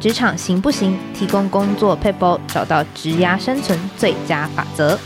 职场行不行？提供工作撇步，找到职涯生存最佳法则。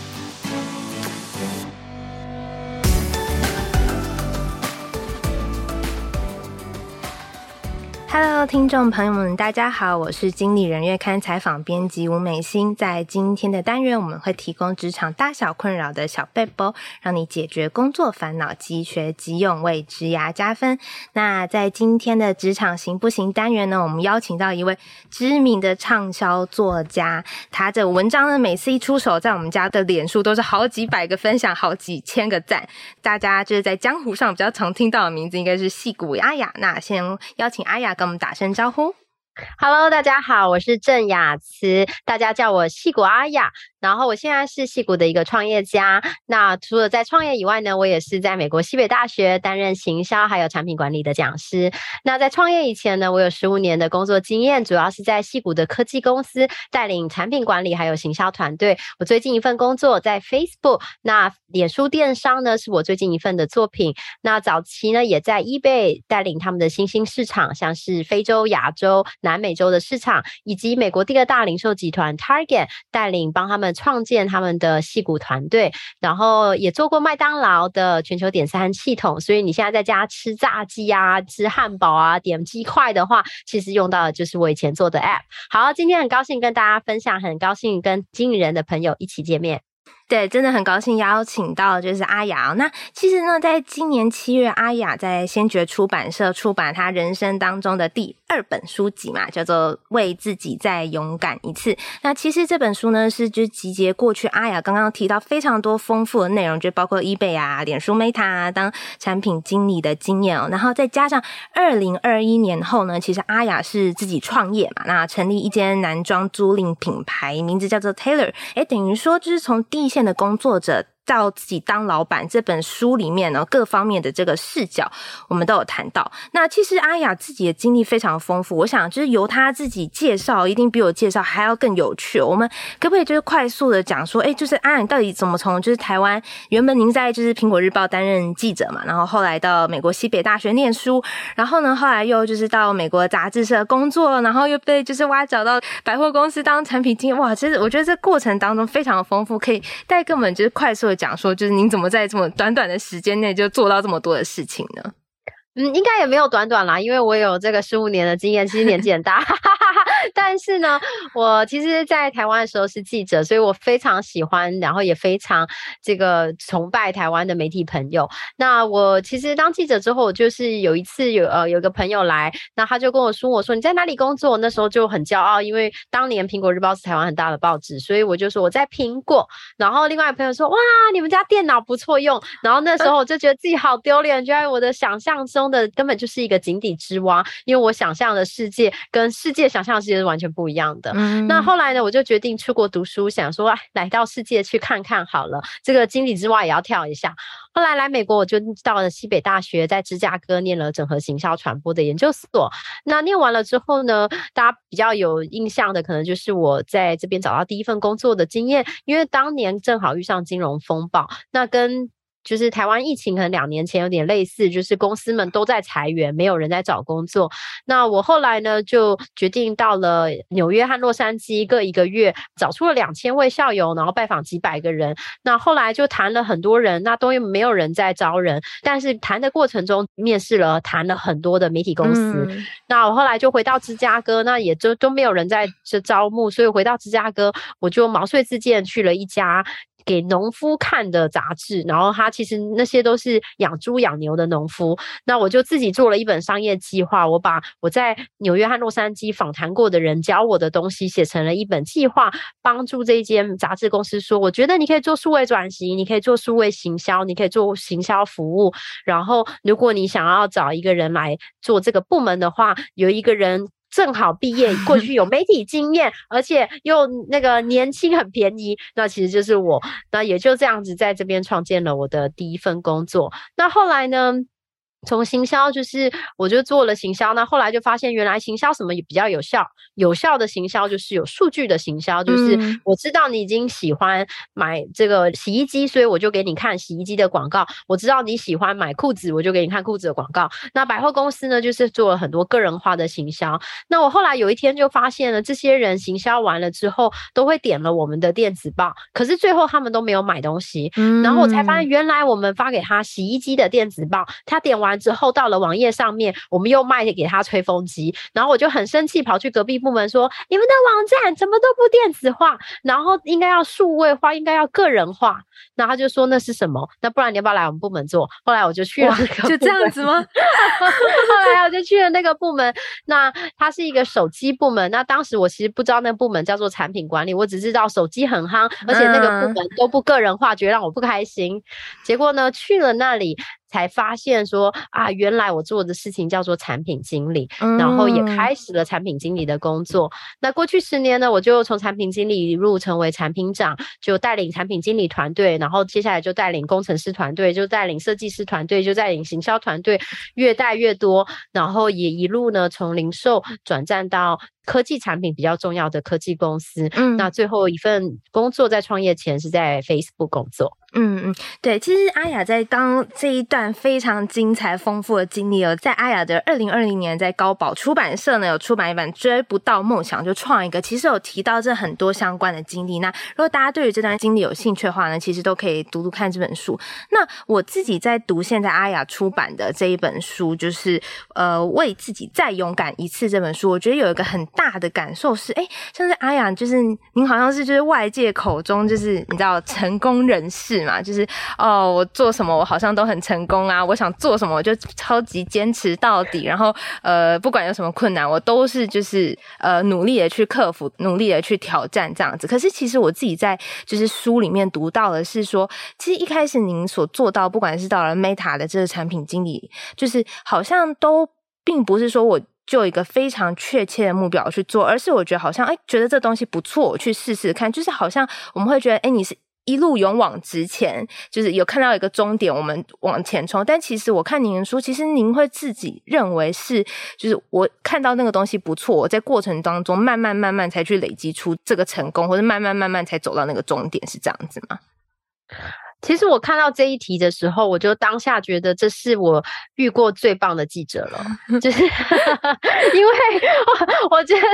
听众朋友们，大家好，我是经理人月刊采访编辑吴美心。在今天的单元，我们会提供职场大小困扰的小背包，让你解决工作烦恼，即学即用，为职涯加分。那在今天的职场行不行单元呢？我们邀请到一位知名的畅销作家，他的文章呢，每次一出手，在我们家的脸书都是好几百个分享，好几千个赞。大家就是在江湖上比较常听到的名字，应该是矽谷阿雅。那先邀请阿雅跟我们打声招呼。Hello，大家好，我是郑雅慈，大家叫我戏谷阿雅。然后我现在是戏谷的一个创业家。那除了在创业以外呢，我也是在美国西北大学担任行销还有产品管理的讲师。那在创业以前呢，我有十五年的工作经验，主要是在戏谷的科技公司带领产品管理还有行销团队。我最近一份工作在 Facebook，那脸书电商呢是我最近一份的作品。那早期呢也在 eBay 带领他们的新兴市场，像是非洲、亚洲、南美洲的市场，以及美国第二大零售集团 Target 带领帮他们。创建他们的矽谷团队，然后也做过麦当劳的全球点餐系统，所以你现在在家吃炸鸡啊、吃汉堡啊、点鸡块的话，其实用到的就是我以前做的 App。好，今天很高兴跟大家分享，很高兴跟经理人的朋友一起见面。对，真的很高兴邀请到就是阿雅。那其实呢，在今年七月，阿雅在先觉出版社出版她人生当中的第二本书籍嘛，叫做《为自己再勇敢一次》。那其实这本书呢，是就集结过去阿雅刚刚提到非常多丰富的内容，就包括 eBay 啊、脸书 Meta 啊当产品经理的经验哦。然后再加上二零二一年后呢，其实阿雅是自己创业嘛，那成立一间男装租赁品牌，名字叫做 Taylor。哎，等于说就是从第线的工作者。到自己当老板这本书里面呢，各方面的这个视角，我们都有谈到。那其实阿雅自己的经历非常丰富，我想就是由她自己介绍，一定比我介绍还要更有趣。我们可不可以就是快速的讲说，哎，就是阿雅到底怎么从就是台湾原本您在就是苹果日报担任记者嘛，然后后来到美国西北大学念书，然后呢后来又就是到美国杂志社工作，然后又被就是挖角到百货公司当产品经理。哇，其实我觉得这过程当中非常的丰富，可以带给我们就是快速讲说，就是您怎么在这么短短的时间内就做到这么多的事情呢？嗯，应该也没有短短啦，因为我有这个十五年的经验，其实年纪很大。但是呢，我其实，在台湾的时候是记者，所以我非常喜欢，然后也非常这个崇拜台湾的媒体朋友。那我其实当记者之后，我就是有一次有呃有个朋友来，那他就跟我说：“我说你在哪里工作？”那时候就很骄傲，因为当年苹果日报是台湾很大的报纸，所以我就说我在苹果。然后另外朋友说：“哇，你们家电脑不错用。”然后那时候我就觉得自己好丢脸，觉得我的想象中的根本就是一个井底之蛙，因为我想象的世界跟世界想象的世界是完全不一样的。嗯。那后来呢，我就决定出国读书，想说来到世界去看看好了，这个井底之外也要跳一下。后来来美国，我就到了西北大学，在芝加哥念了整合行销传播的研究所。那念完了之后呢，大家比较有印象的，可能就是我在这边找到第一份工作的经验，因为当年正好遇上金融风暴，那跟就是台湾疫情可能两年前有点类似，就是公司们都在裁员，没有人在找工作。那我后来呢，就决定到了纽约和洛杉矶各一个月，找出了两千位校友，然后拜访几百个人。那后来就谈了很多人，那都没有人在招人，但是谈的过程中面试了，谈了很多的媒体公司。嗯。那我后来就回到芝加哥，那也就都没有人在这招募，所以回到芝加哥，我就毛遂自荐去了一家。给农夫看的杂志，然后他其实那些都是养猪养牛的农夫。那我就自己做了一本商业计划，我把我在纽约和洛杉矶访谈过的人教我的东西写成了一本计划，帮助这一间杂志公司说，我觉得你可以做数位转型，你可以做数位行销，你可以做行销服务。然后如果你想要找一个人来做这个部门的话，有一个人。正好毕业，过去有媒体经验，而且又那个年轻很便宜，那其实就是我。那也就这样子在这边创建了我的第一份工作。那后来呢，从行销就是我就做了行销，那后来就发现原来行销什么也比较有效，有效的行销就是有数据的行销，就是我知道你已经喜欢买这个洗衣机，所以我就给你看洗衣机的广告；我知道你喜欢买裤子，我就给你看裤子的广告。那百货公司呢，就是做了很多个人化的行销。那我后来有一天就发现了，这些人行销完了之后，都会点了我们的电子报，可是最后他们都没有买东西。然后我才发现，原来我们发给他洗衣机的电子报，他点完。之后到了网页上面，我们又卖给他吹风机，然后我就很生气，跑去隔壁部门说：“你们的网站怎么都不电子化？然后应该要数位化，应该要个人化。”然后他就说：“那是什么？那不然你要不要来我们部门做？”后来我就去了，就这样子吗？后来我就去了那个部门。那它是一个手机部门。那当时我其实不知道那个部门叫做产品管理，我只知道手机很夯，而且那个部门都不个人化，觉得让我不开心。结果呢，去了那里。才发现说啊，原来我做的事情叫做产品经理，嗯，然后也开始了产品经理的工作。那过去十年呢，我就从产品经理一路成为产品长，就带领产品经理团队，然后接下来就带领工程师团队，就带领设计师团队，就带领行销团队，越带越多，然后也一路呢从零售转战到。科技产品比较重要的科技公司，嗯，那最后一份工作在创业前是在 Facebook 工作，嗯嗯，对，其实阿雅在刚这一段非常精彩丰富的经历哦，在阿雅的二零二零年在高宝出版社呢有出版一本《追不到梦想就创一个》，其实有提到这很多相关的经历。那如果大家对于这段经历有兴趣的话呢，其实都可以读读看这本书。那我自己在读现在阿雅出版的这一本书，就是呃为自己再勇敢一次这本书，我觉得有一个很。大的感受是，哎、像是阿雅，就是您好像是就是外界口中就是你知道成功人士嘛，就是哦，我做什么我好像都很成功啊，我想做什么我就超级坚持到底，然后呃，不管有什么困难，我都是就是呃努力的去克服，努力的去挑战这样子。可是其实我自己在就是书里面读到的是说，其实一开始您所做到，不管是到了 Meta 的这个产品经理，就是好像都并不是说我。就一个非常确切的目标去做，而是我觉得好像哎，觉得这东西不错，我去试试看。就是好像我们会觉得哎，你是一路勇往直前，就是有看到一个终点，我们往前冲。但其实我看您的书，其实您会自己认为是，就是我看到那个东西不错，我在过程当中慢慢慢慢才去累积出这个成功，或者慢慢慢慢才走到那个终点，是这样子吗？其实我看到这一题的时候，我就当下觉得这是我遇过最棒的记者了，就是因为我觉得，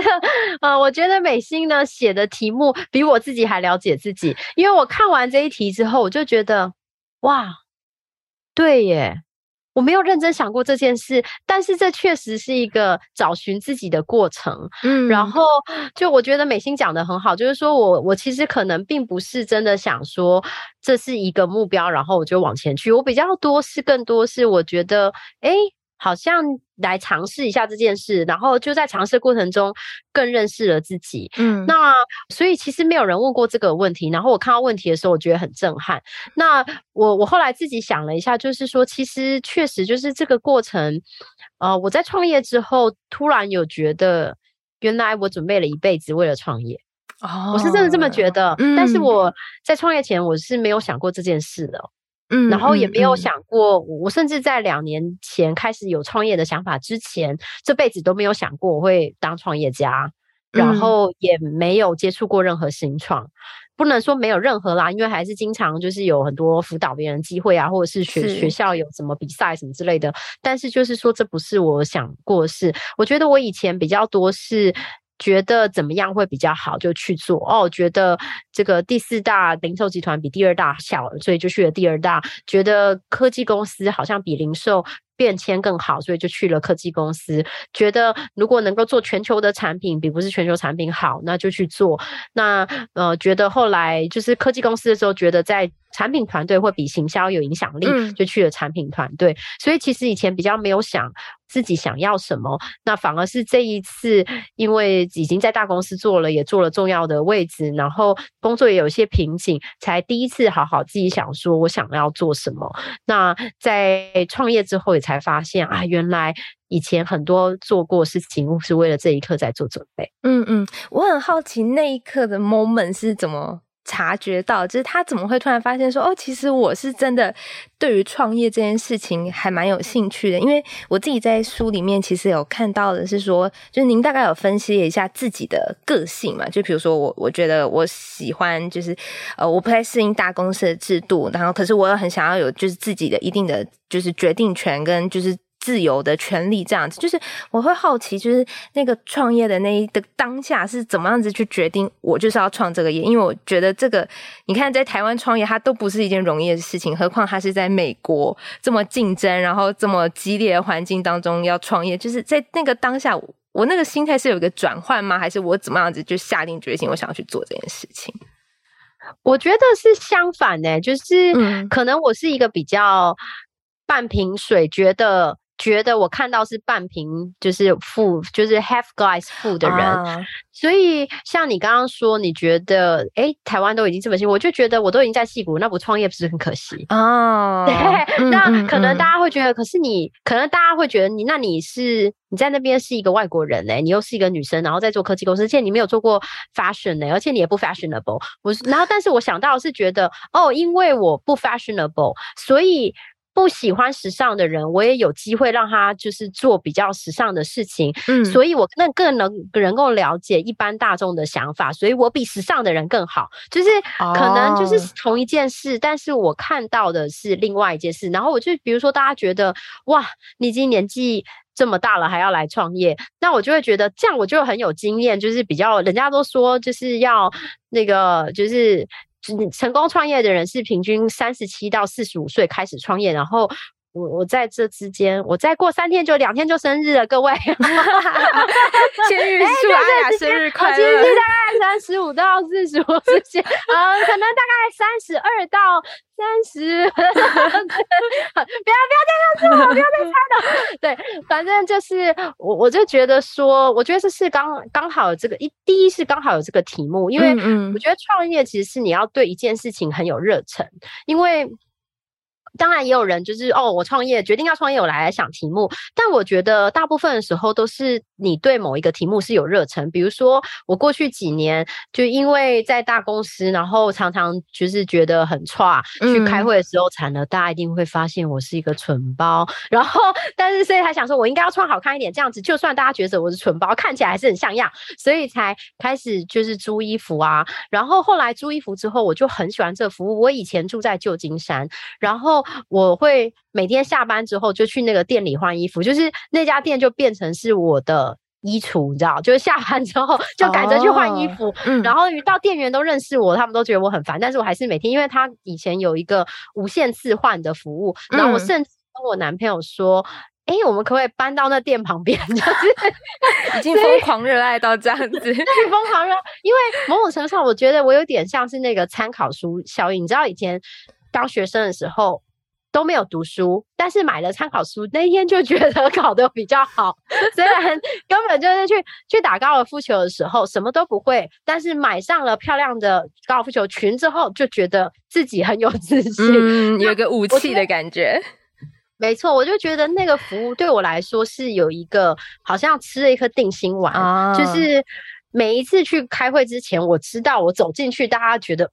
呃，我觉得美心呢写的题目比我自己还了解自己，因为我看完这一题之后，我就觉得，哇，对耶。我没有认真想过这件事，但是这确实是一个找寻自己的过程。嗯，然后就我觉得美心讲的很好，就是说我我其实可能并不是真的想说这是一个目标，然后我就往前去。我比较多是更多是我觉得，诶好像来尝试一下这件事，然后就在尝试的过程中更认识了自己。嗯，那所以其实没有人问过这个问题，然后我看到问题的时候，我觉得很震撼。那我我后来自己想了一下，就是说，其实确实就是这个过程。呃，我在创业之后，突然有觉得，原来我准备了一辈子为了创业。哦，我是真的这么觉得。嗯，但是我在创业前，我是没有想过这件事的。嗯，然后也没有想过，嗯嗯、我甚至在两年前开始有创业的想法之前，这辈子都没有想过我会当创业家，然后也没有接触过任何新创，不能说没有任何啦，因为还是经常就是有很多辅导别人机会啊，或者是学是学。校有什么比赛什么之类的，但是就是说这不是我想过的事，我觉得我以前比较多是。觉得怎么样会比较好，就去做哦。觉得这个第四大零售集团比第二大小，所以就去了第二大。觉得科技公司好像比零售变迁更好，所以就去了科技公司。觉得如果能够做全球的产品，比不是全球产品好，那就去做。那呃，觉得后来就是科技公司的时候，觉得在产品团队会比行销有影响力，嗯、就去了产品团队。所以其实以前比较没有想自己想要什么，那反而是这一次，因为已经在大公司做了，也做了重要的位置，然后工作也有一些瓶颈，才第一次好好自己想说我想要做什么。那在创业之后，也才才发现啊，原来以前很多做过事情是为了这一刻在做准备。嗯嗯，我很好奇那一刻的 moment 是怎么察觉到，就是他怎么会突然发现说，哦，其实我是真的对于创业这件事情还蛮有兴趣的。因为我自己在书里面其实有看到的是说，就是您大概有分析一下自己的个性嘛，就比如说我，我觉得我喜欢就是呃，我不太适应大公司的制度，然后可是我又很想要有就是自己的一定的就是决定权跟就是。自由的权利这样子，就是我会好奇，就是那个创业的那一个当下是怎么样子去决定，我就是要创这个业，因为我觉得这个，你看在台湾创业，它都不是一件容易的事情，何况它是在美国这么竞争，然后这么激烈的环境当中要创业，就是在那个当下，我那个心态是有一个转换吗？还是我怎么样子就下定决心，我想要去做这件事情？我觉得是相反的，就是可能我是一个比较半瓶水，觉得。觉得我看到是半瓶，就是 full，就是 half glass full 的人，啊、所以像你刚刚说，你觉得，哎、欸，台湾都已经这么辛苦，我就觉得我都已经在矽谷，那不创业不是很可惜哦？对，嗯、那可能大家会觉得，嗯、可是你，可能大家会觉得你，那你是你在那边是一个外国人呢、欸，你又是一个女生，然后在做科技公司，而且你没有做过 fashion 呢、欸，而且你也不 fashionable，我然后但是我想到是觉得，哦，因为我不 fashionable，所以。不喜欢时尚的人，我也有机会让他就是做比较时尚的事情，嗯，所以我那更能能够了解一般大众的想法，所以我比时尚的人更好，就是可能就是同一件事，哦，但是我看到的是另外一件事。然后我就比如说，大家觉得哇，你已经年纪这么大了，还要来创业，那我就会觉得这样我就很有经验，就是比较人家都说就是要那个就是。成功创业的人是平均三十七到四十五岁开始创业，然后我我在这之间，我再过三天就两天就生日了，各位，先预祝阿雅生日快乐！其实大概三十五到四十五之间，呃，可能大概三十二到。三十，不要不要再告诉我，不要再猜了。对，反正就是我，我就觉得说，我觉得这是刚刚好有这个一，第一是刚好有这个题目，因为我觉得创业其实是你要对一件事情很有热忱，因为。当然也有人就是哦，我创业决定要创业，我来来想题目。但我觉得大部分的时候都是你对某一个题目是有热忱。比如说我过去几年就因为在大公司，然后常常就是觉得很差，去开会的时候惨了，大家一定会发现我是一个蠢包。然后但是所以才想说我应该要穿好看一点，这样子就算大家觉得我是蠢包，看起来还是很像样。所以才开始就是租衣服啊。然后后来租衣服之后，我就很喜欢这服务。我以前住在旧金山，然后。我会每天下班之后就去那个店里换衣服，就是那家店就变成是我的衣橱，你知道？就是下班之后就赶着去换衣服，哦、然后遇到店员都认识我，他们都觉得我很烦，但是我还是每天，因为他以前有一个无限次换的服务，然后我甚至跟我男朋友说：“哎、我们可不可以搬到那店旁边？” 就是已经疯狂热爱到这样子，对，疯狂热，因为某种程度上，我觉得我有点像是那个参考书效应，你知道以前。当学生的时候都没有读书，但是买了参考书，那一天就觉得 考得比较好。虽然根本就是去去打高尔夫球的时候什么都不会，但是买上了漂亮的高尔夫球裙之后，就觉得自己很有自信，嗯，有个武器的感觉。没错，我就觉得那个服务对我来说是有一个好像吃了一颗定心丸，哦，就是每一次去开会之前，我知道我走进去，大家觉得。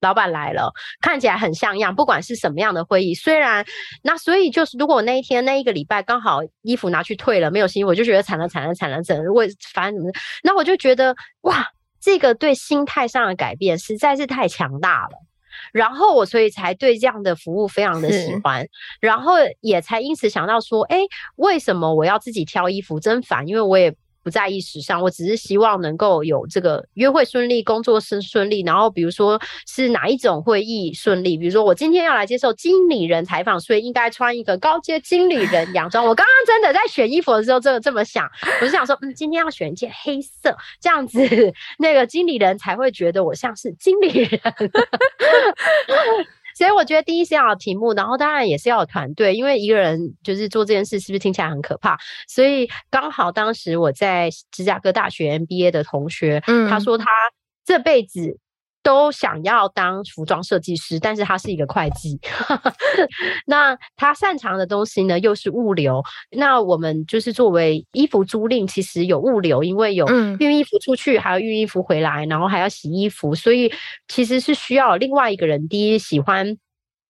老板来了，看起来很像样。不管是什么样的会议，虽然那所以就是，如果那一天那一个礼拜刚好衣服拿去退了，没有新衣服，我就觉得惨了惨了惨了，怎么会反正怎么？那我就觉得哇，这个对心态上的改变实在是太强大了。然后我所以才对这样的服务非常的喜欢，然后也才因此想到说，哎，为什么我要自己挑衣服？真烦，因为我也。不在意时尚，我只是希望能够有这个约会顺利，工作是顺利。然后，比如说是哪一种会议顺利，比如说我今天要来接受经理人采访，所以应该穿一个高阶经理人洋装。我刚刚真的在选衣服的时候，这个这么想，我是想说，嗯，今天要选一件黑色，这样子那个经理人才会觉得我像是经理人。所以我觉得第一是要有题目，然后当然也是要有团队，因为一个人就是做这件事，是不是听起来很可怕？所以刚好当时我在芝加哥大学 MBA 的同学，嗯，他说他这辈子都想要当服装设计师，但是他是一个会计。那他擅长的东西呢，又是物流。那我们就是作为衣服租赁，其实有物流，因为有运衣服出去，还要运衣服回来，然后还要洗衣服，所以其实是需要另外一个人。第一喜欢。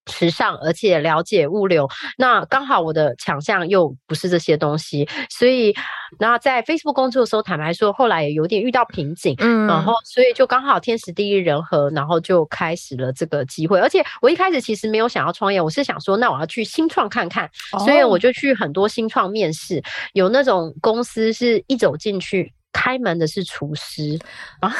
时尚，而且了解物流，那刚好我的强项又不是这些东西，所以，然后在 Facebook 工作的时候，坦白说，后来也有点遇到瓶颈，嗯，然后所以就刚好天时地利人和，然后就开始了这个机会。而且我一开始其实没有想要创业，我是想说，那我要去新创看看，所以我就去很多新创面试，有那种公司是一走进去。开门的是厨师啊？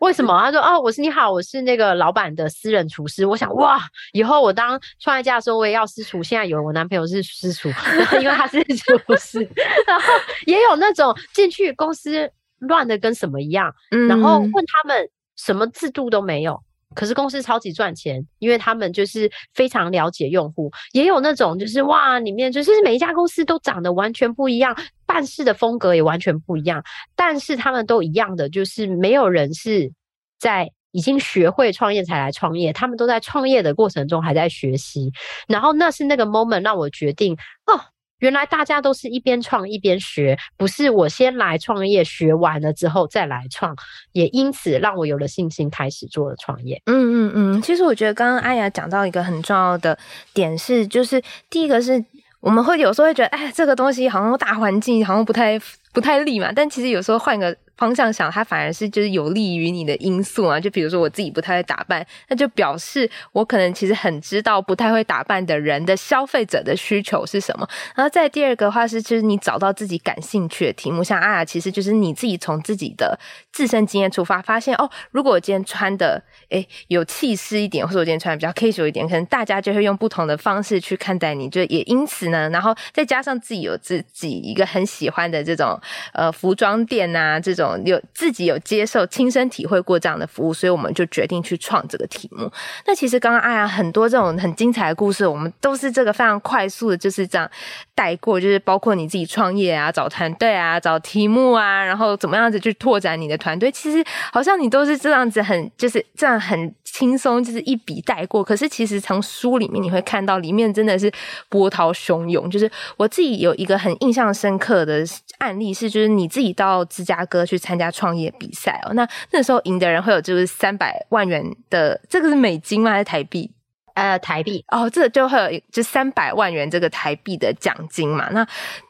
为什么？他说：“哦，我是你好，我是那个老板的私人厨师。”我想，哇，以后我当创业家的时候，我也要私厨。现在有我男朋友是私厨，因为他是厨师。然后也有那种进去公司乱的跟什么一样，然后问他们什么制度都没有。可是公司超级赚钱，因为他们就是非常了解用户，也有那种就是哇，里面就是每一家公司都长得完全不一样，办事的风格也完全不一样，但是他们都一样的，就是没有人是在已经学会创业才来创业，他们都在创业的过程中还在学习，然后那是那个 moment 让我决定哦。原来大家都是一边创一边学，不是我先来创业，学完了之后再来创，也因此让我有了信心开始做了创业。嗯嗯嗯，其实我觉得刚刚阿雅讲到一个很重要的点是，就是第一个是我们会有时候会觉得，哎，这个东西好像大环境好像不太不太利嘛，但其实有时候换个。方向想，它反而是就是有利于你的因素啊。就比如说我自己不太会打扮，那就表示我可能其实很知道不太会打扮的人的消费者的需求是什么。然后再第二个话是，就是你找到自己感兴趣的题目，像阿雅，其实就是你自己从自己的自身经验出发，发现哦，如果我今天穿的诶有气势一点，或者我今天穿的比较 casual 一点，可能大家就会用不同的方式去看待你。就也因此呢，然后再加上自己有自己一个很喜欢的这种呃服装店啊，这种。有自己有接受亲身体会过这样的服务，所以我们就决定去创这个题目。那其实刚刚阿雅很多这种很精彩的故事，我们都是这个非常快速的，就是这样带过，就是包括你自己创业啊、找团队啊、找题目啊，然后怎么样子去拓展你的团队。其实好像你都是这样子，很就是这样很轻松，就是一笔带过。可是其实从书里面你会看到，里面真的是波涛汹涌。就是我自己有一个很印象深刻的案例是，就是你自己到芝加哥去参加创业比赛哦，那那时候赢的人会有就是三百万元的，这个是美金吗？还是台币？呃，台币哦，这个就会有就三百万元这个台币的奖金嘛。那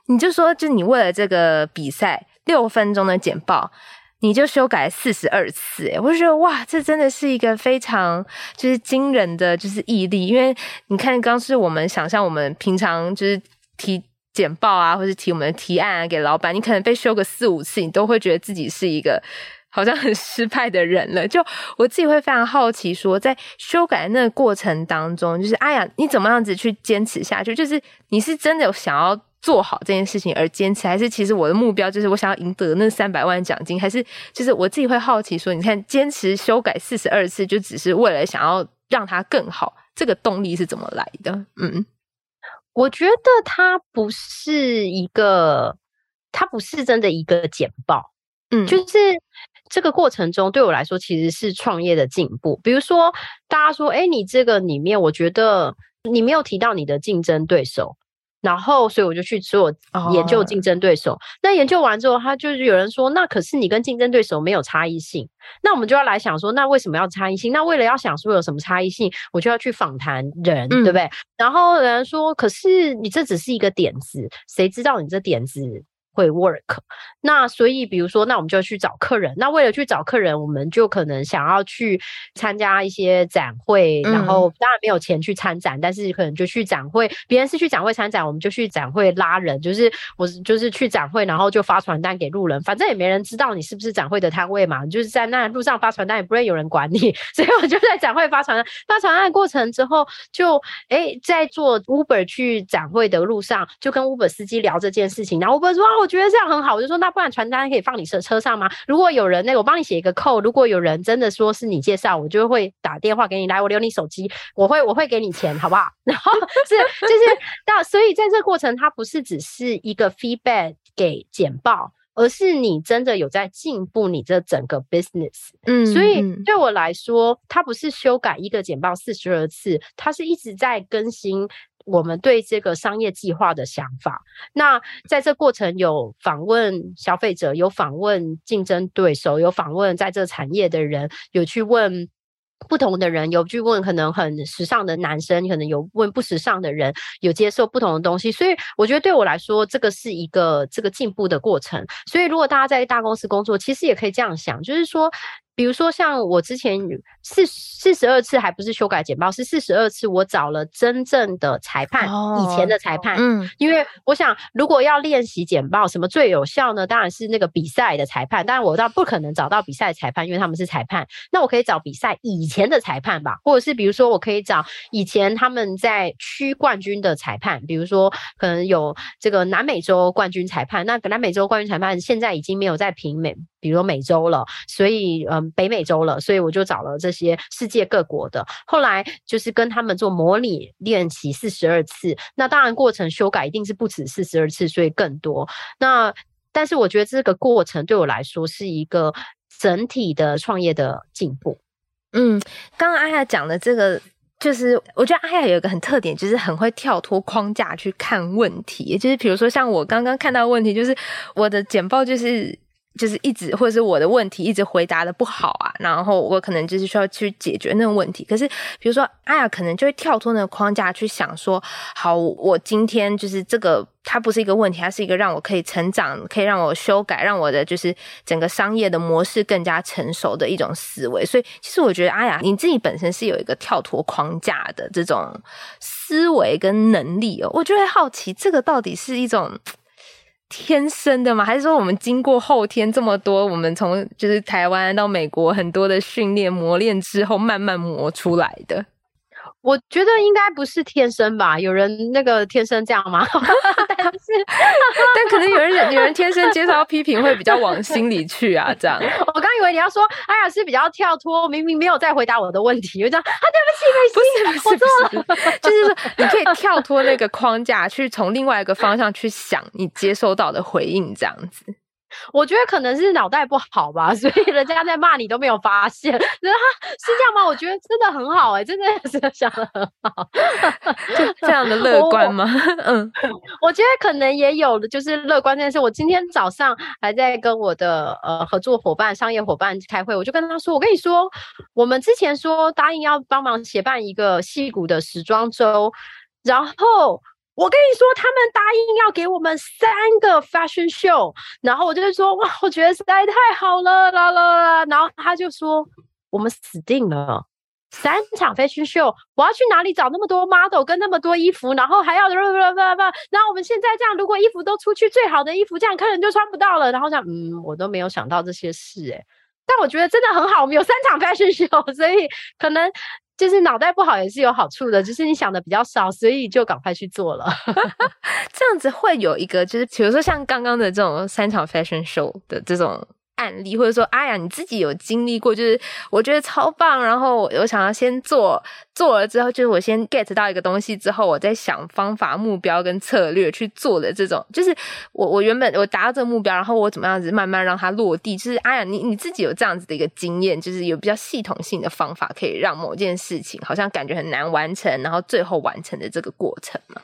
你就说，就你为了这个比赛六分钟的简报，你就修改四十二次，诶，我就觉得哇，这真的是一个非常就是惊人的就是毅力，因为你看，刚是我们想象我们平常就是提。简报啊，或是提我们的提案啊，给老板，你可能被修个四五次，你都会觉得自己是一个好像很失败的人了。就我自己会非常好奇，说在修改那个过程当中，就是哎呀，你怎么样子去坚持下去？就是你是真的有想要做好这件事情而坚持，还是其实我的目标就是我想要赢得那三百万奖金？还是就是我自己会好奇说，你看坚持修改四十二次，就只是为了想要让它更好，这个动力是怎么来的？嗯。我觉得它不是一个，它不是真的一个简报，嗯，就是这个过程中对我来说其实是创业的进步。比如说，大家说，哎，你这个里面，我觉得你没有提到你的竞争对手。然后，所以我就去做研究竞争对手。Oh. 那研究完之后，他就是有人说，那可是你跟竞争对手没有差异性。那我们就要来想说，那为什么要差异性？那为了要想说有什么差异性，我就要去访谈人，嗯、对不对？然后有人说，可是你这只是一个点子，谁知道你这点子会 work，那所以比如说，那我们就去找客人。那为了去找客人，我们就可能想要去参加一些展会，然后当然没有钱去参展，但是可能就去展会。别人是去展会参展，我们就去展会拉人，就是我就是去展会，然后就发传单给路人，反正也没人知道你是不是展会的摊位嘛，就是在那路上发传单，也不会有人管你，所以我就在展会发传单。发传单的过程之后，就哎在做 Uber 去展会的路上，就跟 Uber 司机聊这件事情，然后 Uber 说我觉得这样很好，我就说那不然传单可以放你车车上吗？如果有人那个，我帮你写一个扣。如果有人真的说是你介绍，我就会打电话给你来，我留你手机，我会我会给你钱，好不好？然后是就是到，所以在这个过程，它不是只是一个 feedback 给简报。而是你真的有在进步你这整个 business。嗯，所以对我来说，它不是修改一个简报四十二次，它是一直在更新我们对这个商业计划的想法。那在这过程有访问消费者，有访问竞争对手，有访问在这产业的人，有去问。不同的人有去问，可能很时尚的男生，可能有问不时尚的人，有接受不同的东西，所以我觉得对我来说，这个是一个这个进步的过程。所以如果大家在大公司工作，其实也可以这样想，就是说。比如说，像我之前四四十二次还不是修改简报，是四十二次我找了真正的裁判，哦、以前的裁判。嗯，因为我想，如果要练习简报，什么最有效呢？当然是那个比赛的裁判。当然，我倒不可能找到比赛裁判，因为他们是裁判。那我可以找比赛以前的裁判吧，或者是比如说，我可以找以前他们在区冠军的裁判。比如说，可能有这个南美洲冠军裁判。那南美洲冠军裁判现在已经没有在评美，比如说美洲了，所以嗯。北美洲了，所以我就找了这些世界各国的，后来就是跟他们做模拟练习四十二次。那当然过程修改一定是不止四十二次，所以更多。那但是我觉得这个过程对我来说是一个整体的创业的进步。嗯，刚刚阿雅讲的这个，就是我觉得阿雅有一个很特点，就是很会跳脱框架去看问题。就是比如说像我刚刚看到问题，就是我的简报就是。就是一直，或者是我的问题一直回答的不好啊，然后我可能就是需要去解决那个问题。可是，比如说阿雅可能就会跳脱那个框架去想说，好，我今天就是这个，它不是一个问题，它是一个让我可以成长，可以让我修改，让我的就是整个商业的模式更加成熟的一种思维。所以，其实我觉得阿雅你自己本身是有一个跳脱框架的这种思维跟能力哦。我就会好奇，这个到底是一种。天生的吗？还是说我们经过后天这么多，我们从就是台湾到美国很多的训练磨练之后，慢慢磨出来的？我觉得应该不是天生吧？有人那个天生这样吗？但是，但可能有人有人天生接受到批评会比较往心里去啊，这样。我刚以为你要说，哎呀是比较跳脱，明明没有在回答我的问题，我就这样啊，对不起，不是，不是，不是，就是说你可以跳脱那个框架，去从另外一个方向去想你接收到的回应，这样子。我觉得可能是脑袋不好吧，所以人家在骂你都没有发现，是这样吗？我觉得真的很好哎、欸，真的是想的很好，这样的乐观吗？嗯，我觉得可能也有的，就是乐观这件事。我今天早上还在跟我的呃合作伙伴、商业伙伴开会，我就跟他说：“我跟你说，我们之前说答应要帮忙协办一个戏谷的时装周，然后。”我跟你说，他们答应要给我们三个 fashion show，然后我就说哇，我觉得实在太好了啦啦啦，然后他就说我们死定了，三场 fashion show，我要去哪里找那么多 model 跟那么多衣服，然后还要不不不不，然后我们现在这样，如果衣服都出去，最好的衣服这样客人就穿不到了，然后这样，嗯，我都没有想到这些事诶、但我觉得真的很好，我们有三场 fashion show，所以可能。就是脑袋不好也是有好处的，就是你想的比较少，所以就赶快去做了。这样子会有一个，就是比如说像刚刚的这种三场 fashion show 的这种。案例，或者说，哎呀，你自己有经历过，就是我觉得超棒，然后我想要先做，做了之后，就是我先 get 到一个东西之后，我再想方法、目标跟策略去做的这种，就是我我原本我达到这个目标，然后我怎么样子慢慢让它落地，就是哎呀，你你自己有这样子的一个经验，就是有比较系统性的方法，可以让某件事情好像感觉很难完成，然后最后完成的这个过程嘛？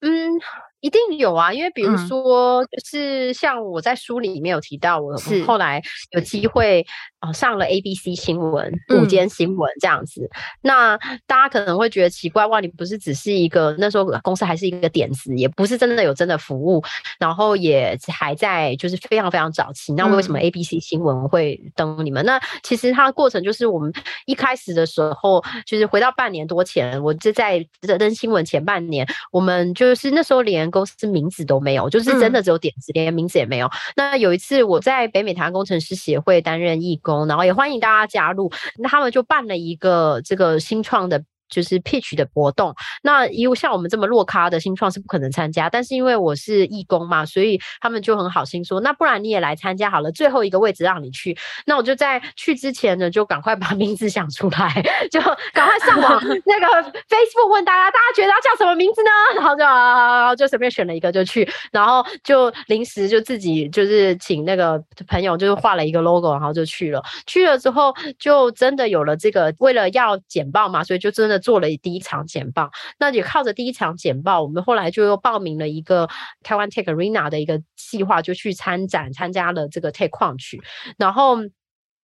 嗯。一定有啊，因为比如说，就是像我在书里面有提到，我后来有机会啊上了 ABC 新闻、午间新闻这样子。那大家可能会觉得奇怪，哇，你不是只是一个那时候公司还是一个点子，也不是真的有真的服务，然后也还在就是非常非常早期。那为什么 ABC 新闻会登你们？那其实它的过程就是我们一开始的时候，就是回到半年多前，我就在登新闻前半年，我们就是那时候连。公司名字都没有，就是真的只有点子，连名字也没有。那有一次我在北美台湾工程师协会担任义工，然后也欢迎大家加入。那他们就办了一个这个新创的。就是 pitch 的活动。那因为像我们这么落咖的新创是不可能参加，但是因为我是义工嘛，所以他们就很好心说，那不然你也来参加好了，最后一个位置让你去。那我就在去之前呢，就赶快把名字想出来，就赶快上网那个 Facebook 问大家，大家觉得要叫什么名字呢？然后就然后就随便选了一个就去，然后就临时就自己就是请那个朋友就是画了一个 logo，然后就去了。去了之后就真的有了这个，为了要简报嘛，所以就真的做了第一场简报。那也靠着第一场简报，我们后来就又报名了一个台湾 Take Arena 的一个计划，就去参展，参加了这个 Take 矿区然后。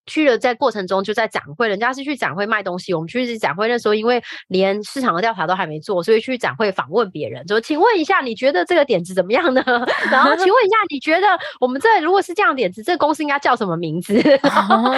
去了，在过程中就在展会，人家是去展会卖东西，我们去展会那时候，因为连市场的调查都还没做，所以去展会访问别人，说：“请问一下，你觉得这个点子怎么样呢？” 然后，请问一下，你觉得我们这如果是这样的点子，这个公司应该叫什么名字？然后，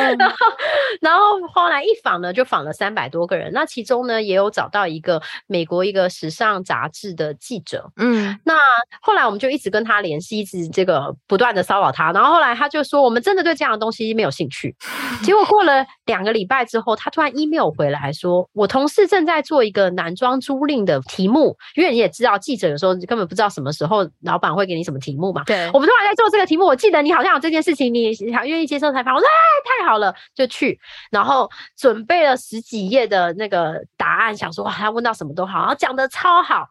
然后后来一访呢，就访了三百多个人，那其中呢，也有找到一个美国一个时尚杂志的记者，嗯，那后来我们就一直跟他联系，一直这个不断的骚扰他，然后后来他就说，我们真的对这样的东西没有兴趣。结果过了两个礼拜之后，他突然 email 回来说：“我同事正在做一个男装租赁的题目，因为你也知道，记者有时候根本不知道什么时候老板会给你什么题目嘛。对，我们突然在做这个题目，我记得你好像有这件事情，你还愿意接受采访？我说：哎，太好了，就去。然后准备了十几页的那个答案，想说哇，他问到什么都好，然后讲得超好。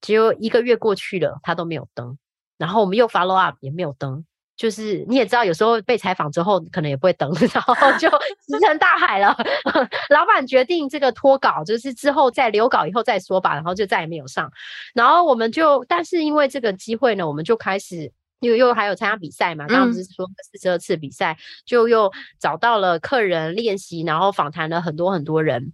结果一个月过去了，他都没有登，然后我们又 follow up 也没有登。”就是你也知道，有时候被采访之后，可能也不会等，然后就石沉大海了。老板决定这个脱稿，就是之后再留稿以后再说吧，然后就再也没有上。然后我们就，但是因为这个机会呢，我们就开始又又还有参加比赛嘛，刚刚不是说四十二次比赛，就又找到了客人练习，然后访谈了很多很多人。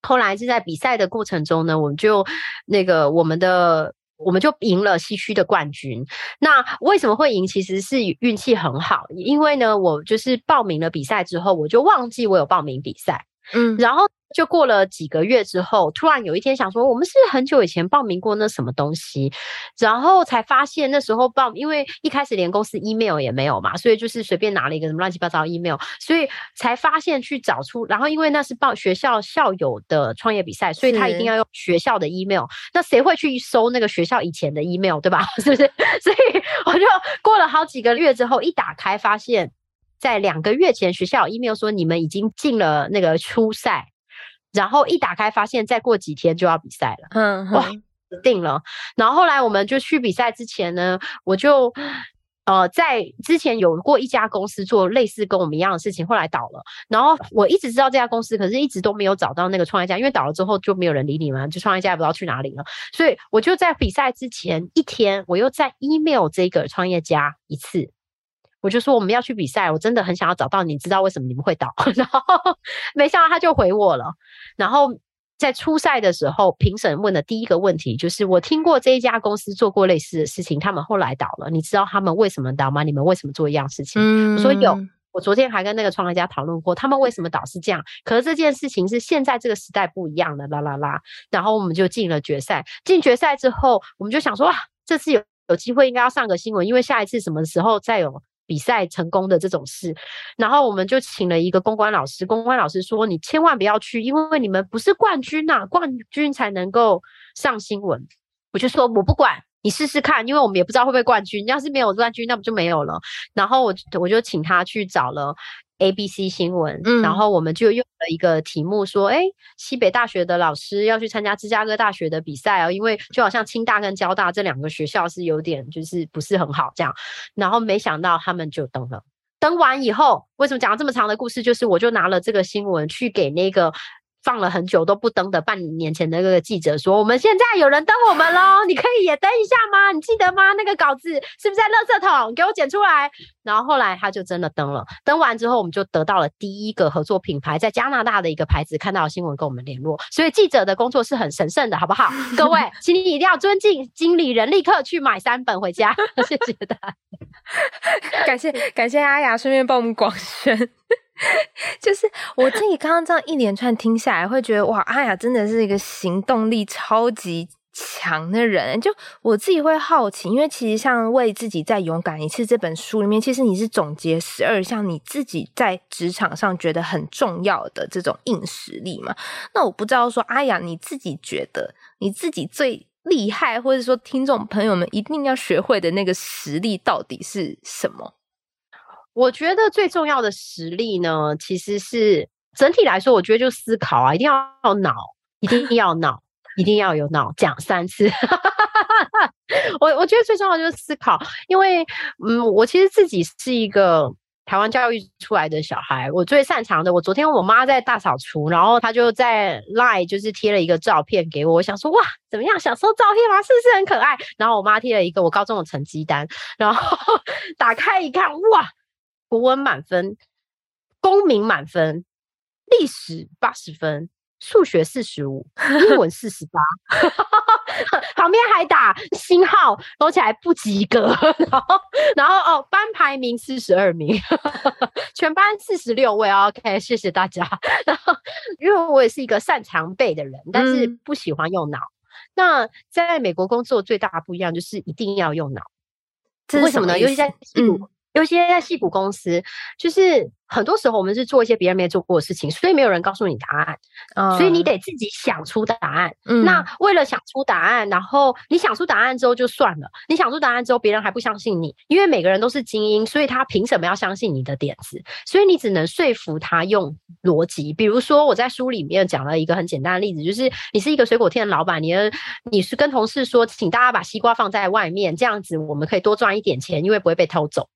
后来是在比赛的过程中呢，我们就那个我们的。我们就赢了西区的冠军。那为什么会赢？其实是运气很好，因为呢，我就是报名了比赛之后，我就忘记我有报名比赛。嗯，然后。就过了几个月之后，突然有一天想说，我们是很久以前报名过那什么东西，然后才发现那时候报，因为一开始连公司 email 也没有嘛，所以就是随便拿了一个什么乱七八糟 email，所以才发现去找出，然后因为那是报学校校友的创业比赛，所以他一定要用学校的 email，那谁会去搜那个学校以前的 email，对吧？是不是？所以我就过了好几个月之后，一打开发现，在两个月前学校有 email 说你们已经进了那个初赛。然后一打开，发现再过几天就要比赛了。嗯，哇，定了。然后后来我们就去比赛之前呢，我就呃在之前有过一家公司做类似跟我们一样的事情，后来倒了。然后我一直知道这家公司，可是一直都没有找到那个创业家，因为倒了之后就没有人理你们，就创业家也不知道去哪里了。所以我就在比赛之前一天，我又在 email 这个创业家一次。我就说我们要去比赛，我真的很想要找到你，知道为什么你们会倒？然后没想到他就回我了。然后在初赛的时候，评审问的第一个问题就是：我听过这一家公司做过类似的事情，他们后来倒了，你知道他们为什么倒吗？你们为什么做一样事情？嗯，我说有，我昨天还跟那个创业家讨论过，他们为什么倒是这样。可是这件事情是现在这个时代不一样的，啦啦啦。然后我们就进了决赛。进决赛之后，我们就想说哇，这次有有机会应该要上个新闻，因为下一次什么时候再有。比赛成功的这种事，然后我们就请了一个公关老师。公关老师说：“你千万不要去，因为你们不是冠军呐，冠军才能够上新闻。”我就说：“我不管，你试试看，因为我们也不知道会不会冠军。要是没有冠军，那不就没有了。”然后我我就请他去找了。ABC 新闻，嗯，然后我们就用了一个题目说，哎，西北大学的老师要去参加芝加哥大学的比赛哦，因为就好像清大跟交大这两个学校是有点就是不是很好这样，然后没想到他们就登了，登完以后，为什么讲了这么长的故事？就是我就拿了这个新闻去给那个。放了很久都不登的半年前的那个记者说：“我们现在有人登我们喽，你可以也登一下吗？你记得吗？那个稿子是不是在垃圾桶？给我捡出来。”然后后来他就真的登了。登完之后，我们就得到了第一个合作品牌，在加拿大的一个牌子看到新闻跟我们联络。所以记者的工作是很神圣的，好不好？各位，请你一定要尊敬经理人，立刻去买三本回家。谢谢大家，感谢感谢阿雅，顺便帮我们广宣。就是我自己刚刚这样一连串听下来，会觉得哇，阿雅真的是一个行动力超级强的人，就我自己会好奇，因为其实像为自己再勇敢一次这本书里面，其实你是总结十二项你自己在职场上觉得很重要的这种硬实力嘛。那我不知道说阿雅你自己觉得你自己最厉害，或者说听众朋友们一定要学会的那个实力到底是什么？我觉得最重要的实力呢，其实是整体来说，我觉得就思考啊，一定要脑，一定要脑。一定要有脑，讲三次。我我觉得最重要就是思考，因为嗯，我其实自己是一个台湾教育出来的小孩，我最擅长的。我昨天我妈在大扫除，然后她就在 Line 就是贴了一个照片给我，我想说哇，怎么样？小时候照片吗？是不是很可爱？然后我妈贴了一个我高中的成绩单，然后 打开一看，哇，国文满分，公民满分，历史八十分。数学四十五，英文四十八，旁边还打星号，勾起来不及格。然后，然后哦，班排名四十二名，全班四十六位。OK，谢谢大家。然后，因为我也是一个擅长背的人，但是不喜欢用脑。嗯、那在美国工作最大的不一样就是一定要用脑。这是什么呢？尤其在嗯，尤其在戏骨公司，就是。很多时候我们是做一些别人没做过的事情，所以没有人告诉你答案，嗯、所以你得自己想出答案。嗯、那为了想出答案，然后你想出答案之后就算了，你想出答案之后别人还不相信你，因为每个人都是精英，所以他凭什么要相信你的点子？所以你只能说服他用逻辑。比如说我在书里面讲了一个很简单的例子，就是你是一个水果店的老板，你的你是跟同事说，请大家把西瓜放在外面，这样子我们可以多赚一点钱，因为不会被偷走。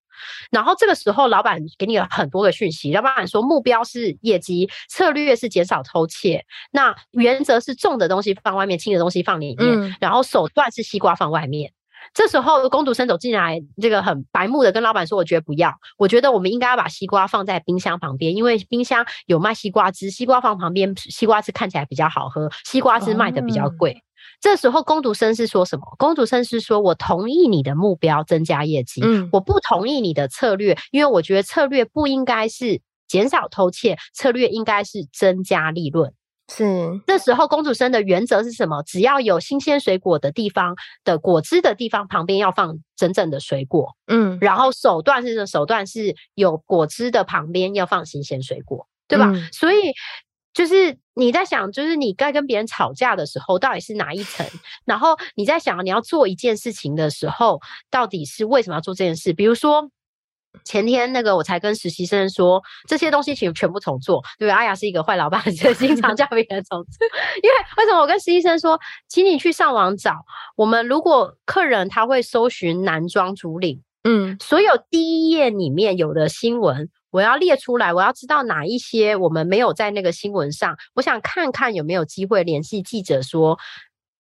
然后这个时候，老板给你了很多的讯息。老板说，目标是业绩，策略是减少偷窃，那原则是重的东西放外面，轻的东西放里面。嗯、然后手段是西瓜放外面。这时候工读生走进来，这个很白目的跟老板说：“我觉得不要，我觉得我们应该要把西瓜放在冰箱旁边，因为冰箱有卖西瓜汁，西瓜放旁边，西瓜汁看起来比较好喝，西瓜汁卖的比较贵。”嗯这时候，工读生是说什么？工读生是说：“我同意你的目标增加业绩，嗯，我不同意你的策略，因为我觉得策略不应该是减少偷窃，策略应该是增加利润。”是。这时候，公主生的原则是什么？只要有新鲜水果的地方的果汁的地方旁边要放整整的水果，嗯，然后手段是？手段是有果汁的旁边要放新鲜水果，对吧？嗯，所以。就是你在想，就是你该跟别人吵架的时候，到底是哪一层？然后你在想，你要做一件事情的时候，到底是为什么要做这件事？比如说前天那个，我才跟实习生说，这些东西请全部重做。对，阿雅是一个坏老板，就经常叫别人重做。因为为什么我跟实习生说，请你去上网找，我们如果客人他会搜寻男装主领，嗯，所有第一页里面有的新闻。我要列出来，我要知道哪一些我们没有在那个新闻上。我想看看有没有机会联系记者说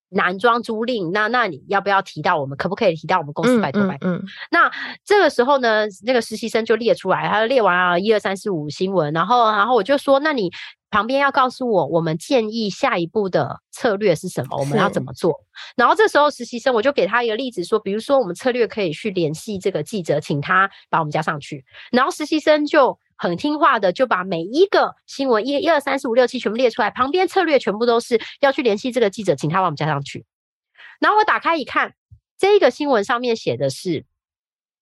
男装租赁，那那你要不要提到我们？可不可以提到我们公司？拜托拜托。嗯嗯嗯、那这个时候呢，那个实习生就列出来，他列完了一二三四五新闻，然后然后我就说，那你。旁边要告诉我，我们建议下一步的策略是什么？我们要怎么做？然后这时候实习生我就给他一个例子，说，比如说我们策略可以去联系这个记者，请他把我们加上去。然后实习生就很听话的就把每一个新闻一、一二三四五六七全部列出来，旁边策略全部都是要去联系这个记者，请他把我们加上去。然后我打开一看，这个新闻上面写的是，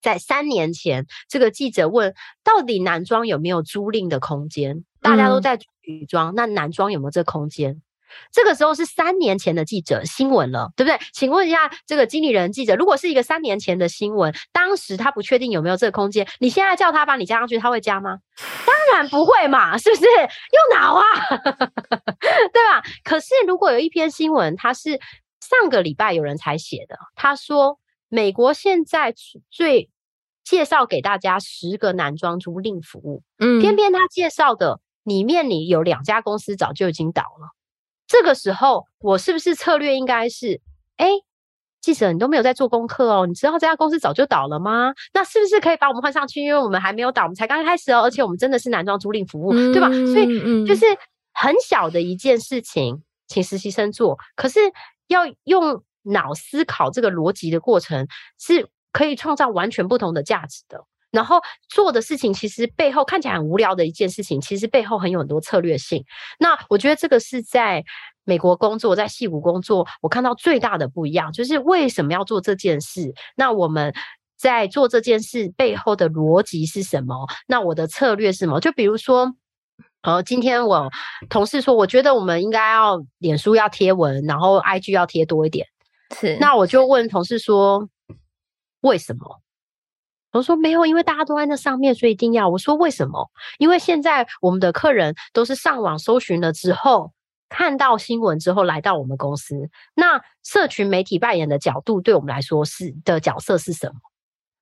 在三年前，这个记者问，到底男装有没有租赁的空间？大家都在女装，那男装有没有这个空间？这个时候是三年前的记者新闻了，对不对？请问一下，这个经理人记者，如果是一个三年前的新闻，当时他不确定有没有这个空间，你现在叫他把你加上去，他会加吗？当然不会嘛，是不是？用脑啊，对吧？可是如果有一篇新闻，他是上个礼拜有人才写的，他说美国现在最介绍给大家十个男装租赁服务，嗯，偏偏他介绍的。里面你有两家公司早就已经倒了，这个时候我是不是策略应该是，哎，记者你都没有在做功课哦，你知道这家公司早就倒了吗？那是不是可以把我们换上去？因为我们还没有倒，我们才刚开始哦，而且我们真的是男装租赁服务，嗯、对吧？所以就是很小的一件事情，请实习生做，可是要用脑思考这个逻辑的过程，是可以创造完全不同的价值的。然后做的事情，其实背后看起来很无聊的一件事情，其实背后很有很多策略性。那我觉得这个是在美国工作，在戏谷工作，我看到最大的不一样就是为什么要做这件事？那我们在做这件事背后的逻辑是什么？那我的策略是什么？就比如说，呃，今天我同事说，我觉得我们应该要脸书要贴文，然后 IG 要贴多一点。是，那我就问同事说，为什么？我说没有，因为大家都在那上面，所以一定要。我说为什么？因为现在我们的客人都是上网搜寻了之后，看到新闻之后来到我们公司。那社群媒体扮演的角度，对我们来说是的角色是什么？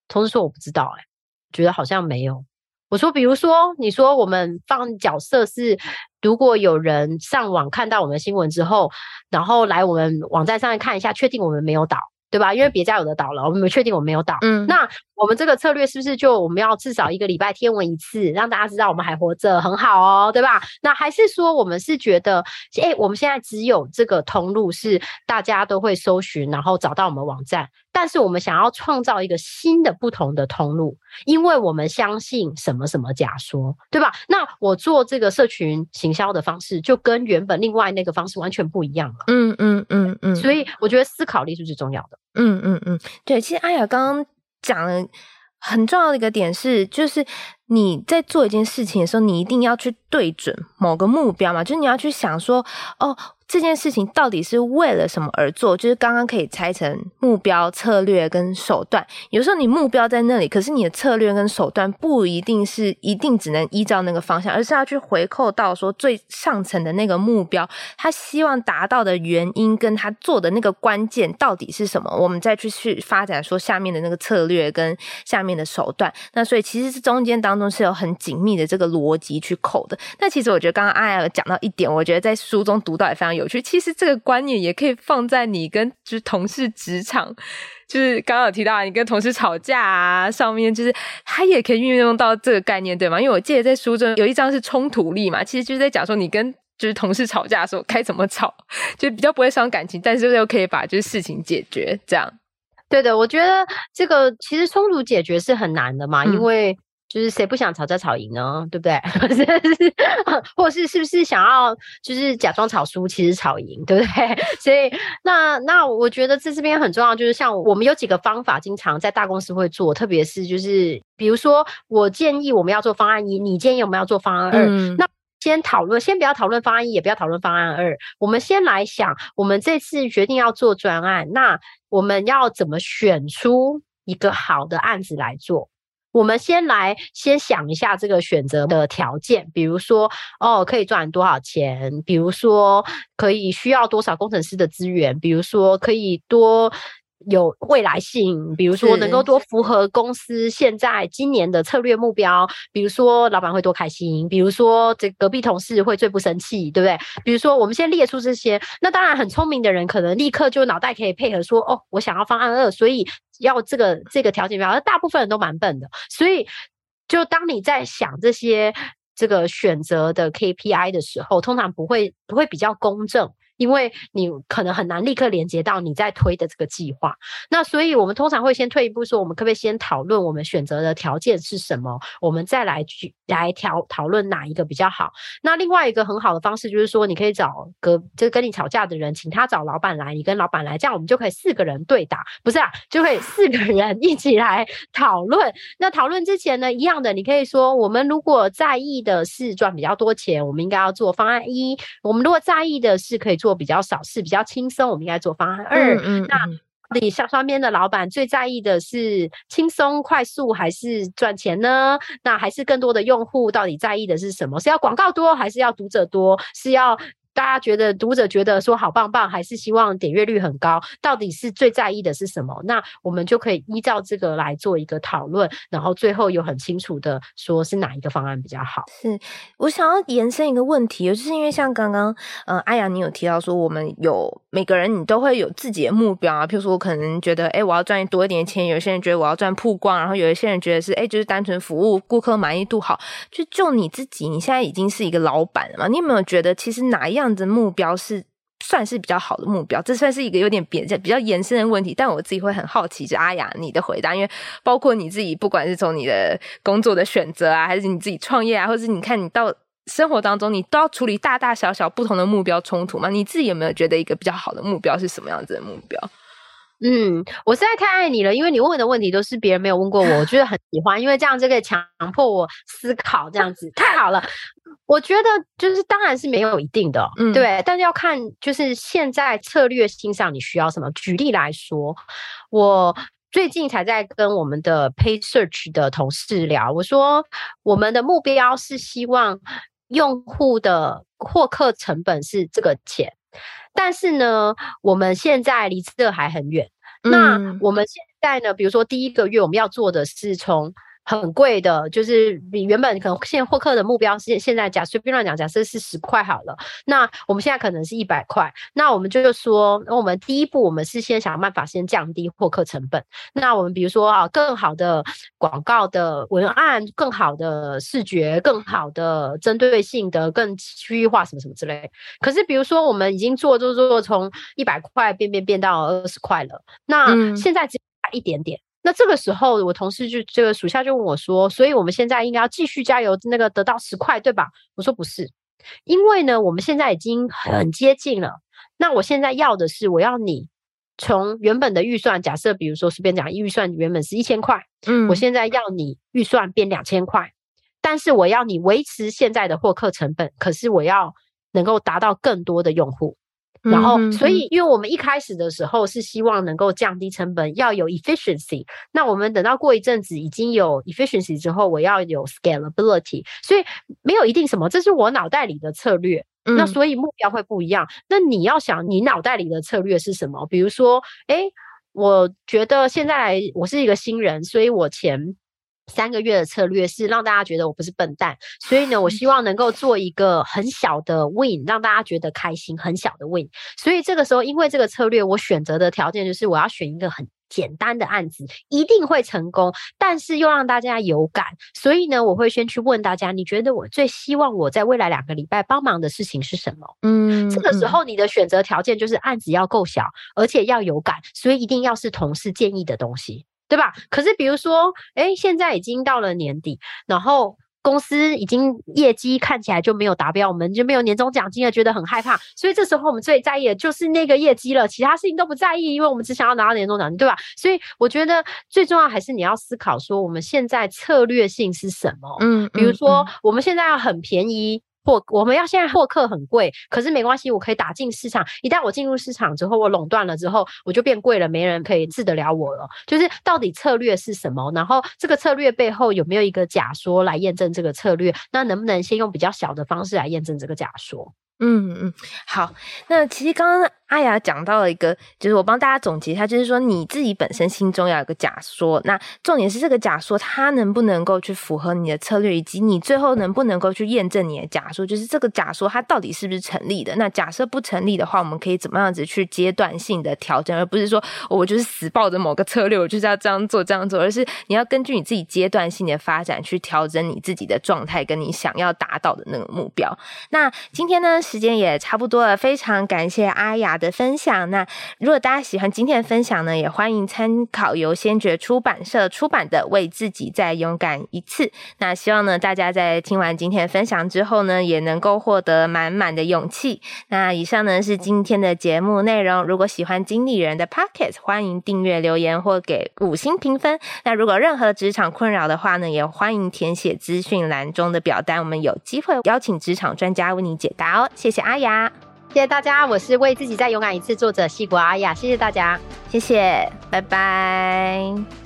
同事说我不知道，哎，觉得好像没有。我说，比如说，你说我们放角色是，如果有人上网看到我们新闻之后，然后来我们网站上面看一下，确定我们没有倒。对吧？因为别家有的倒了，我们没确定我们没有倒。嗯，那我们这个策略是不是就我们要至少一个礼拜天文一次，让大家知道我们还活着，很好哦，对吧？那还是说我们是觉得，诶，我们现在只有这个通路是大家都会搜寻，然后找到我们网站，但是我们想要创造一个新的不同的通路，因为我们相信什么什么假说，对吧？那我做这个社群行销的方式就跟原本另外那个方式完全不一样了。嗯嗯嗯嗯，所以我觉得思考力是最重要的。嗯嗯嗯，对，其实阿雅刚刚讲了很重要的一个点是，就是你在做一件事情的时候，你一定要去对准某个目标嘛，就是你要去想说，哦。这件事情到底是为了什么而做？就是刚刚可以拆成目标、策略跟手段。有时候你目标在那里，可是你的策略跟手段不一定是一定只能依照那个方向，而是要去回扣到说最上层的那个目标，他希望达到的原因跟他做的那个关键到底是什么？我们再去去发展说下面的那个策略跟下面的手段。那所以其实是中间当中是有很紧密的这个逻辑去扣的。那其实我觉得刚刚阿雅有讲到一点，我觉得在书中读到也非常有。有趣，其实这个观念也可以放在你跟就是同事职场，就是刚刚有提到你跟同事吵架啊，上面就是他也可以运用到这个概念，对吗？因为我记得在书中有一章是冲突力嘛，其实就是在讲说你跟就是同事吵架的时候该怎么吵，就比较不会伤感情，但是又可以把就是事情解决这样。对的，我觉得这个其实冲突解决是很难的嘛，嗯、因为。就是谁不想吵架吵赢呢？对不对？或者是是不是想要就是假装吵输，其实吵赢，对不对？所以那那我觉得在这边很重要，就是像我们有几个方法，经常在大公司会做，特别是就是比如说，我建议我们要做方案一，你建议我们要做方案二，嗯、那先讨论，先不要讨论方案一，也不要讨论方案二，我们先来想，我们这次决定要做专案，那我们要怎么选出一个好的案子来做？我们先来先想一下这个选择的条件，比如说哦，可以赚多少钱？比如说可以需要多少工程师的资源？比如说可以多有未来性？比如说能够多符合公司现在今年的策略目标？比如说老板会多开心？比如说这隔壁同事会最不生气，对不对？比如说我们先列出这些，那当然很聪明的人可能立刻就脑袋可以配合说哦，我想要方案二，所以。要这个这个条件表，而大部分人都蛮笨的，所以就当你在想这些这个选择的 KPI 的时候，通常不会不会比较公正。因为你可能很难立刻连接到你在推的这个计划，那所以我们通常会先退一步说，我们可不可以先讨论我们选择的条件是什么，我们再来去来调讨论哪一个比较好。那另外一个很好的方式就是说，你可以找个就是跟你吵架的人，请他找老板来，你跟老板来，这样我们就可以四个人对打，不是啊，就可以四个人 一起来讨论。那讨论之前呢，一样的，你可以说，我们如果在意的是赚比较多钱，我们应该要做方案一；我们如果在意的是可以做。比较少是比较轻松，我们应该做方案二。嗯嗯、那你上双边的老板最在意的是轻松快速还是赚钱呢？那还是更多的用户到底在意的是什么？是要广告多还是要读者多？是要？大家觉得读者觉得说好棒棒，还是希望点阅率很高？到底是最在意的是什么？那我们就可以依照这个来做一个讨论，然后最后有很清楚的说是哪一个方案比较好。是我想要延伸一个问题，就是因为像刚刚呃阿雅你有提到说，我们有每个人你都会有自己的目标啊，譬如说我可能觉得哎我要赚多一点钱，有些人觉得我要赚曝光，然后有一些人觉得是哎就是单纯服务顾客满意度好。就就你自己，你现在已经是一个老板了嘛？你有没有觉得其实哪一样？这样子目标是算是比较好的目标，这算是一个有点别比较延伸的问题。但我自己会很好奇，就阿雅你的回答，因为包括你自己，不管是从你的工作的选择啊，还是你自己创业啊，或是你看你到生活当中，你都要处理大大小小不同的目标冲突吗？你自己有没有觉得一个比较好的目标是什么样子的目标？嗯，我实在太爱你了，因为你问的问题都是别人没有问过我，我觉得很喜欢，因为这样就可以强迫我思考，这样子太好了。我觉得就是当然是没有一定的，嗯，对，但是要看就是现在策略性上你需要什么。举例来说，我最近才在跟我们的 Paid Search 的同事聊，我说我们的目标是希望用户的获客成本是这个钱。但是呢，我们现在离这还很远。那我们现在呢，比如说第一个月我们要做的是从。很贵的，就是比原本可能现在获客的目标是现在假随便乱讲，假设是十块好了，那我们现在可能是一百块，那我们就说，那我们第一步，我们是先想办法先降低获客成本。那我们比如说啊，更好的广告的文案，更好的视觉，更好的针对性的，更区域化什么什么之类。可是比如说我们已经做做做从一百块变变变到二十块了，那现在只差一点点。那这个时候，我同事就这个属下就问我说：“所以我们现在应该要继续加油，那个得到十块，对吧？”我说：“不是，因为呢，我们现在已经很接近了。那我现在要的是，我要你从原本的预算，假设比如说随便讲，预算原本是一千块，嗯，我现在要你预算变两千块，但是我要你维持现在的获客成本，可是我要能够达到更多的用户。”然后，所以，因为我们一开始的时候是希望能够降低成本，要有 efficiency。那我们等到过一阵子已经有 efficiency 之后，我要有 scalability。所以没有一定什么，这是我脑袋里的策略。那所以目标会不一样。那你要想，你脑袋里的策略是什么？比如说，哎，我觉得现在我是一个新人，所以我钱。三个月的策略是让大家觉得我不是笨蛋，所以呢，我希望能够做一个很小的 win，让大家觉得开心，很小的 win。所以这个时候，因为这个策略，我选择的条件就是我要选一个很简单的案子，一定会成功，但是又让大家有感。所以呢，我会先去问大家，你觉得我最希望我在未来两个礼拜帮忙的事情是什么？嗯，这个时候你的选择条件就是案子要够小，而且要有感，所以一定要是同事建议的东西。对吧？可是比如说，诶，现在已经到了年底，然后公司已经业绩看起来就没有达标，我们就没有年终奖金了，觉得很害怕。所以这时候我们最在意的就是那个业绩了，其他事情都不在意，因为我们只想要拿到年终奖金，对吧？所以我觉得最重要还是你要思考说，我们现在策略性是什么？嗯，比如说我们现在要很便宜。获我们要现在获客很贵，可是没关系，我可以打进市场。一旦我进入市场之后，我垄断了之后，我就变贵了，没人可以治得了我了。就是到底策略是什么？然后这个策略背后有没有一个假说来验证这个策略？那能不能先用比较小的方式来验证这个假说？嗯嗯，好。那其实刚刚阿雅讲到了一个，就是我帮大家总结一下，就是说你自己本身心中要有个假说。那重点是这个假说它能不能够去符合你的策略，以及你最后能不能够去验证你的假说，就是这个假说它到底是不是成立的。那假设不成立的话，我们可以怎么样子去阶段性的调整，而不是说我就是死抱着某个策略，我就是要这样做这样做，而是你要根据你自己阶段性的发展去调整你自己的状态，跟你想要达到的那个目标。那今天呢，时间也差不多了，非常感谢阿雅的分享。那如果大家喜欢今天的分享呢，也欢迎参考由先觉出版社出版的《为自己再勇敢一次》。那希望呢，大家在听完今天的分享之后呢，也能够获得满满的勇气。那以上呢是今天的节目内容。如果喜欢经理人的 p o c k e t 欢迎订阅、留言或给五星评分。那如果任何职场困扰的话呢，也欢迎填写资讯栏中的表单，我们有机会邀请职场专家为你解答哦。谢谢阿雅。谢谢大家，我是为自己再勇敢一次作者西谷阿雅，谢谢大家，谢谢，拜拜。